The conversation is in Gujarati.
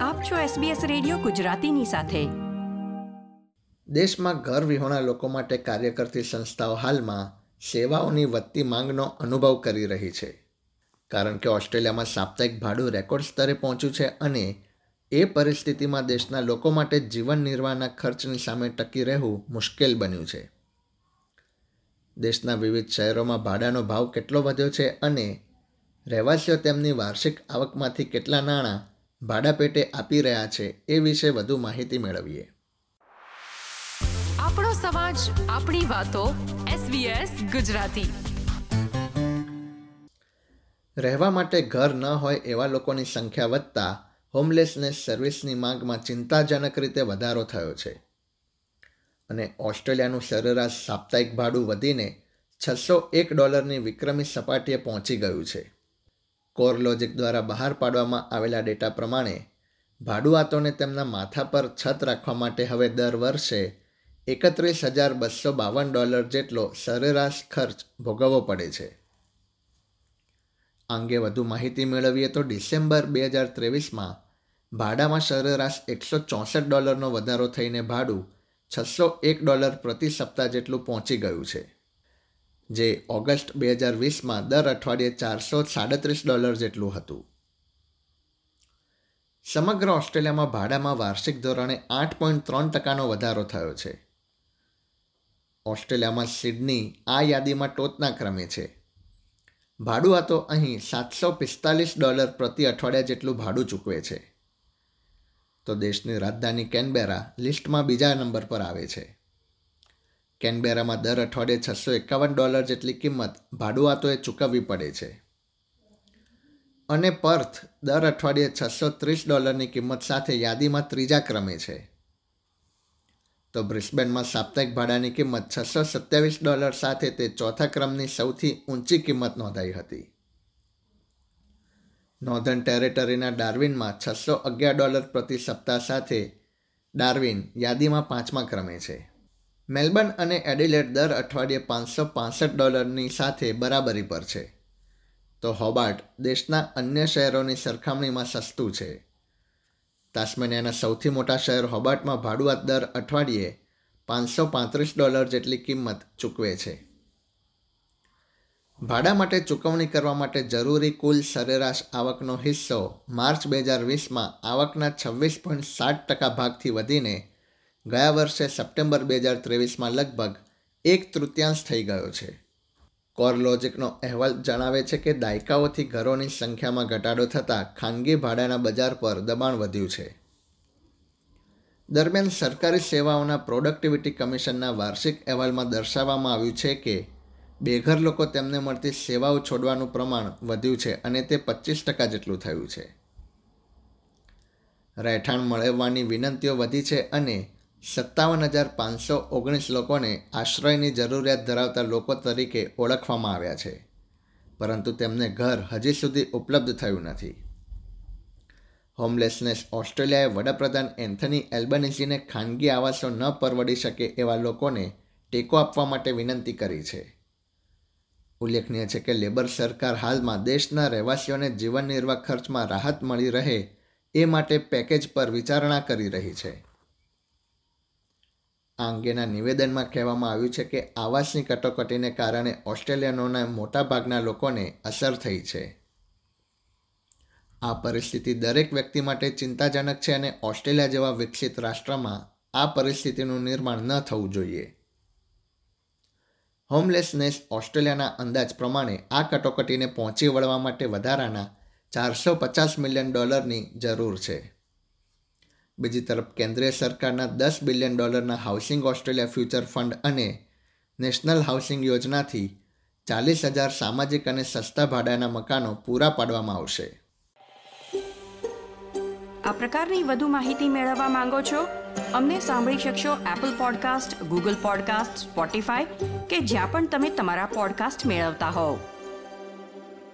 આપ છો SBS રેડિયો ગુજરાતીની સાથે. દેશમાં ઘર વિહોણા લોકો માટે કાર્ય કરતી સંસ્થાઓ હાલમાં સેવાઓની વધતી માંગનો અનુભવ કરી રહી છે. કારણ કે ઓસ્ટ્રેલિયામાં સાપ્તાહિક ભાડું રેકોર્ડ સ્તરે પહોંચ્યું છે અને એ પરિસ્થિતિમાં દેશના લોકો માટે જીવન નિર્વાહના ખર્ચની સામે ટકી રહેવું મુશ્કેલ બન્યું છે. દેશના વિવિધ શહેરોમાં ભાડાનો ભાવ કેટલો વધ્યો છે અને રહેવાસીઓ તેમની વાર્ષિક આવકમાંથી કેટલા નાણાં ભાડા પેટે આપી રહ્યા છે એ વિશે વધુ માહિતી મેળવીએ. આપણો સમાજ આપણી વાતો SBS ગુજરાતી. રહેવા માટે ઘર ન હોય એવા લોકોની સંખ્યા વધતા હોમલેસનેસ સર્વિસની માંગમાં ચિંતાજનક રીતે વધારો થયો છે. અને ઓસ્ટ્રેલિયાનું સરેરાશ સાપ્તાહિક ભાડું વધીને છસો એક ડોલરની વિક્રમી સપાટીએ પહોંચી ગયું છે. કોરલોજિક દ્વારા બહાર પાડવામાં આવેલા ડેટા પ્રમાણે, ભાડુઆતોને તેમના માથા પર છત રાખવા માટે હવે દર વર્ષે એકત્રીસ હજાર બસો બાવન ડોલર જેટલો સરેરાશ ખર્ચ ભોગવવો પડે છે. અંગે વધુ માહિતી મેળવીએ તો ડિસેમ્બર બે હજાર ત્રેવીસમાં ભાડામાં સરેરાશ એકસો ચોસઠ ડોલરનો વધારો થઈને ભાડું છસો એક ડોલર પ્રતિ સપ્તાહ જેટલું પહોંચી ગયું છે. જે ઓગસ્ટ બે હજાર વીસમાં દર અઠવાડિયે ચારસો સાડત્રીસ ડોલર જેટલું હતું. સમગ્ર ઓસ્ટ્રેલિયામાં ભાડામાં વાર્ષિક ધોરણે આઠ પોઈન્ટ ત્રણ ટકાનો વધારો થયો છે. ઓસ્ટ્રેલિયામાં સિડની આ યાદીમાં ટોચના ક્રમે છે. ભાડું આ તો અહીં સાતસો પિસ્તાલીસ ડોલર પ્રતિ અઠવાડિયા જેટલું ભાડું ચૂકવે છે. તો દેશની રાજધાની કેનબેરા લિસ્ટમાં બીજા નંબર પર આવે છે. કેનબેરામાં દર અઠવાડિયે છસો એકાવન ડોલર જેટલી કિંમત ભાડુઆતોએ ચૂકવવી પડે છે. અને પર્થ દર અઠવાડિયે છસો ત્રીસ ડોલરની કિંમત સાથે યાદીમાં ત્રીજા ક્રમે છે. તો બ્રિસ્બેનમાં સાપ્તાહિક ભાડાની કિંમત છસો સત્યાવીસ ડોલર સાથે તે ચોથા ક્રમની સૌથી ઊંચી કિંમત નોંધાઈ હતી. નોર્ધન ટેરેટરીના ડાર્વિનમાં છસો અગિયાર ડોલર પ્રતિ સપ્તાહ સાથે ડાર્વિન યાદીમાં પાંચમા ક્રમે છે. મેલબર્ન અને એડિલેટ દર અઠવાડિયે પાંચસો પાંસઠ ડોલરની સાથે બરાબરી પર છે. તો હોબાર્ટ દેશના અન્ય શહેરોની સરખામણીમાં સસ્તું છે. તાસ્મેનિયાના સૌથી મોટા શહેર હોબાર્ટમાં ભાડુઆત દર અઠવાડિયે પાંચસો પાંત્રીસ ડોલર જેટલી કિંમત ચૂકવે છે. ભાડા માટે ચૂકવણી કરવા માટે જરૂરી કુલ સરેરાશ આવકનો હિસ્સો માર્ચ બે હજાર વીસમાં આવકના છવ્વીસ પોઈન્ટ સાત ટકા ભાગથી વધીને ગયા વર્ષે સપ્ટેમ્બર બે હજાર ત્રેવીસમાં લગભગ એક તૃતીયાંશ થઈ ગયો છે. કોરલોજિકનો અહેવાલ જણાવે છે કે દાયકાઓથી ઘરોની સંખ્યામાં ઘટાડો થતાં ખાનગી ભાડાના બજાર પર દબાણ વધ્યું છે. દરમિયાન સરકારી સેવાઓના પ્રોડક્ટિવિટી કમિશનના વાર્ષિક અહેવાલમાં દર્શાવવામાં આવ્યું છે કે બેઘર લોકો તેમને મળતી સેવાઓ છોડવાનું પ્રમાણ વધ્યું છે અને તે પચીસ ટકા જેટલું થયું છે. રહેઠાણ મળવાની વિનંતીઓ વધી છે અને સત્તાવન હજાર પાંચસો ઓગણીસ લોકોને આશ્રયની જરૂરિયાત ધરાવતા લોકો તરીકે ઓળખવામાં આવ્યા છે, પરંતુ તેમને ઘર હજી સુધી ઉપલબ્ધ થયું નથી. હોમલેસનેસ ઓસ્ટ્રેલિયાએ વડાપ્રધાન એન્થની એલ્બનિઝીને ખાનગી આવાસો ન પરવડી શકે એવા લોકોને ટેકો આપવા માટે વિનંતી કરી છે. ઉલ્લેખનીય છે કે લેબર સરકાર હાલમાં દેશના રહેવાસીઓને જીવન નિર્વાહ ખર્ચમાં રાહત મળી રહે એ માટે પેકેજ પર વિચારણા કરી રહી છે. આ અંગેના નિવેદનમાં કહેવામાં આવ્યું છે કે આવાસની કટોકટીને કારણે ઓસ્ટ્રેલિયનોના મોટાભાગના લોકોને અસર થઈ છે. આ પરિસ્થિતિ દરેક વ્યક્તિ માટે ચિંતાજનક છે અને ઓસ્ટ્રેલિયા જેવા વિકસિત રાષ્ટ્રમાં આ પરિસ્થિતિનું નિર્માણ ન થવું જોઈએ. હોમલેસનેસ ઓસ્ટ્રેલિયાના અંદાજ પ્રમાણે આ કટોકટીને પહોંચી વળવા માટે વધારાના ચારસો પચાસ મિલિયન ડોલરની જરૂર છે. બીજી તરફ કેન્દ્રીય સરકારના દસ બિલિયન ડોલરના હાઉસિંગ ઓસ્ટ્રેલિયા ફ્યુચર ફંડ અને નેશનલ હાઉસિંગ યોજનાથી ચાલીસ હજાર સામાજિક અને સસ્તા ભાડાના મકાનો પૂરા પાડવામાં આવશે. આ પ્રકારની વધુ માહિતી મેળવવા માંગો છો? અમને સાંભળી શકશો Apple podcast Google podcast Spotify કે જ્યાં પણ તમે તમારા પોડકાસ્ટ મેળવતા હોવ.